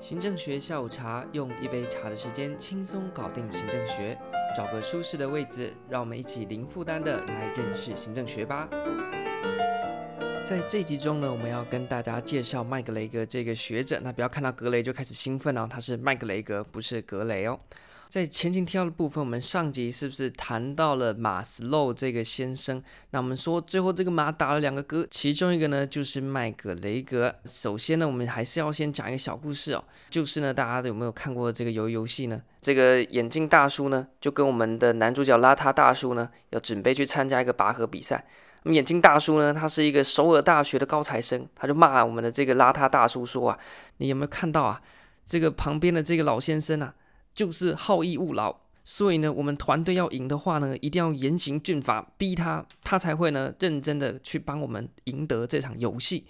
行政学下午茶，用一杯茶的时间轻松搞定行政学。找个舒适的位置，让我们一起零负担的来认识行政学吧。在这集中呢，我们要跟大家介绍麦格雷格这个学者。那不要看到格雷就开始兴奋哦，他是麦格雷格，不是格雷哦。在前情提要的部分，我们上集是不是谈到了马斯洛这个先生？那我们说最后这个马打了两个嗝，其中一个呢就是麦格雷格。首先呢，我们还是要先讲一个小故事哦，就是呢，大家有没有看过这个鱿鱼游戏呢？这个眼镜大叔呢，就跟我们的男主角邋遢大叔呢，要准备去参加一个拔河比赛。那么眼镜大叔呢，他是一个首尔大学的高材生，他就骂我们的这个邋遢大叔说啊，你有没有看到啊，这个旁边的这个老先生啊？就是好逸恶劳，所以呢，我们团队要赢的话呢，一定要严刑峻法，逼他，他才会呢认真的去帮我们赢得这场游戏。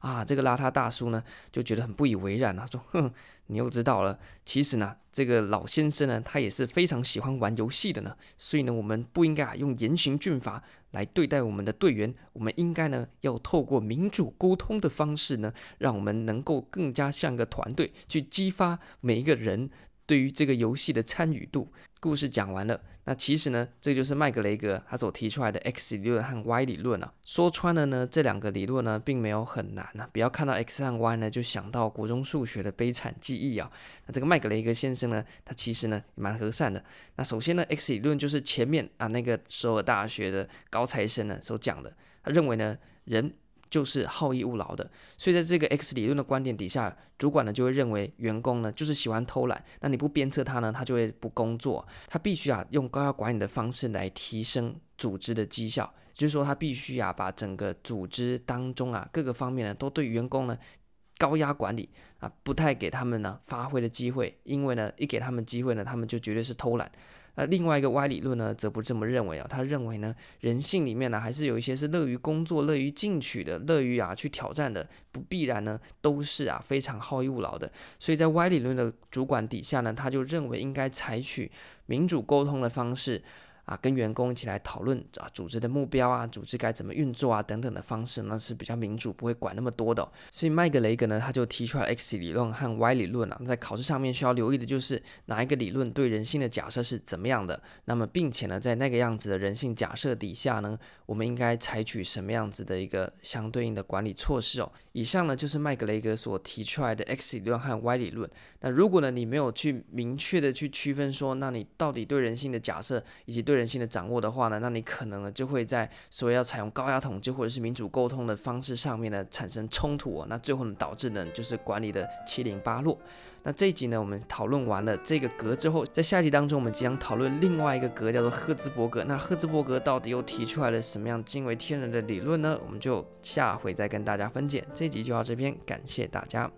啊，这个邋遢大叔呢就觉得很不以为然啊，说：“哼，你又知道了，其实呢，这个老先生呢，他也是非常喜欢玩游戏的呢。所以呢，我们不应该啊用严刑峻法来对待我们的队员，我们应该呢要透过民主沟通的方式呢，让我们能够更加像个团队，去激发每一个人。”对于这个游戏的参与度，故事讲完了。那其实呢，这就是麦格雷格他所提出来的 X 理论和 Y 理论啊。说穿了呢，这两个理论呢，并没有很难啊。不要看到 X 和 Y 呢，就想到国中数学的悲惨记忆啊。那这个麦格雷格先生呢，他其实呢也蛮和善的。那首先呢，X 理论就是前面啊那个首尔大学的高材生呢所讲的，他认为呢人。就是好逸恶劳的，所以在这个 X 理论的观点底下，主管呢就会认为员工呢就是喜欢偷懒，那你不鞭策他呢，他就会不工作，他必须啊用高压管理的方式来提升组织的绩效，就是说他必须啊把整个组织当中啊各个方面呢都对员工呢高压管理啊，不太给他们呢发挥的机会，因为呢一给他们机会呢，他们就绝对是偷懒。那另外一个歪理论呢，则不这么认为啊。他认为呢，人性里面呢，还是有一些是乐于工作、乐于进取的、乐于啊去挑战的，不必然呢都是啊非常好逸恶劳的。所以在歪理论的主管底下呢，他就认为应该采取民主沟通的方式。啊，跟员工一起来讨论啊，组织的目标啊，组织该怎么运作啊，等等的方式那，是比较民主，不会管那么多的。所以麦格雷格呢，他就提出来 X 理论和 Y 理论啊，在考试上面需要留意的就是哪一个理论对人性的假设是怎么样的。那么，并且呢，在那个样子的人性假设底下呢，我们应该采取什么样子的一个相对应的管理措施哦。以上呢，就是麦格雷格所提出来的 X 理论和 Y 理论。那如果呢，你没有去明确的去区分说，那你到底对人性的假设以及对人性的掌握的话呢，那你可能呢就会在所谓要采用高压统治或者是民主沟通的方式上面呢产生冲突哦，那最后呢导致呢就是管理的七零八落。那这一集呢我们讨论完了这个格之后，在下集当中我们即将讨论另外一个格叫做赫兹伯格。那赫兹伯格到底又提出来了什么样惊为天人的理论呢？我们就下回再跟大家分解。这集就到这边，感谢大家。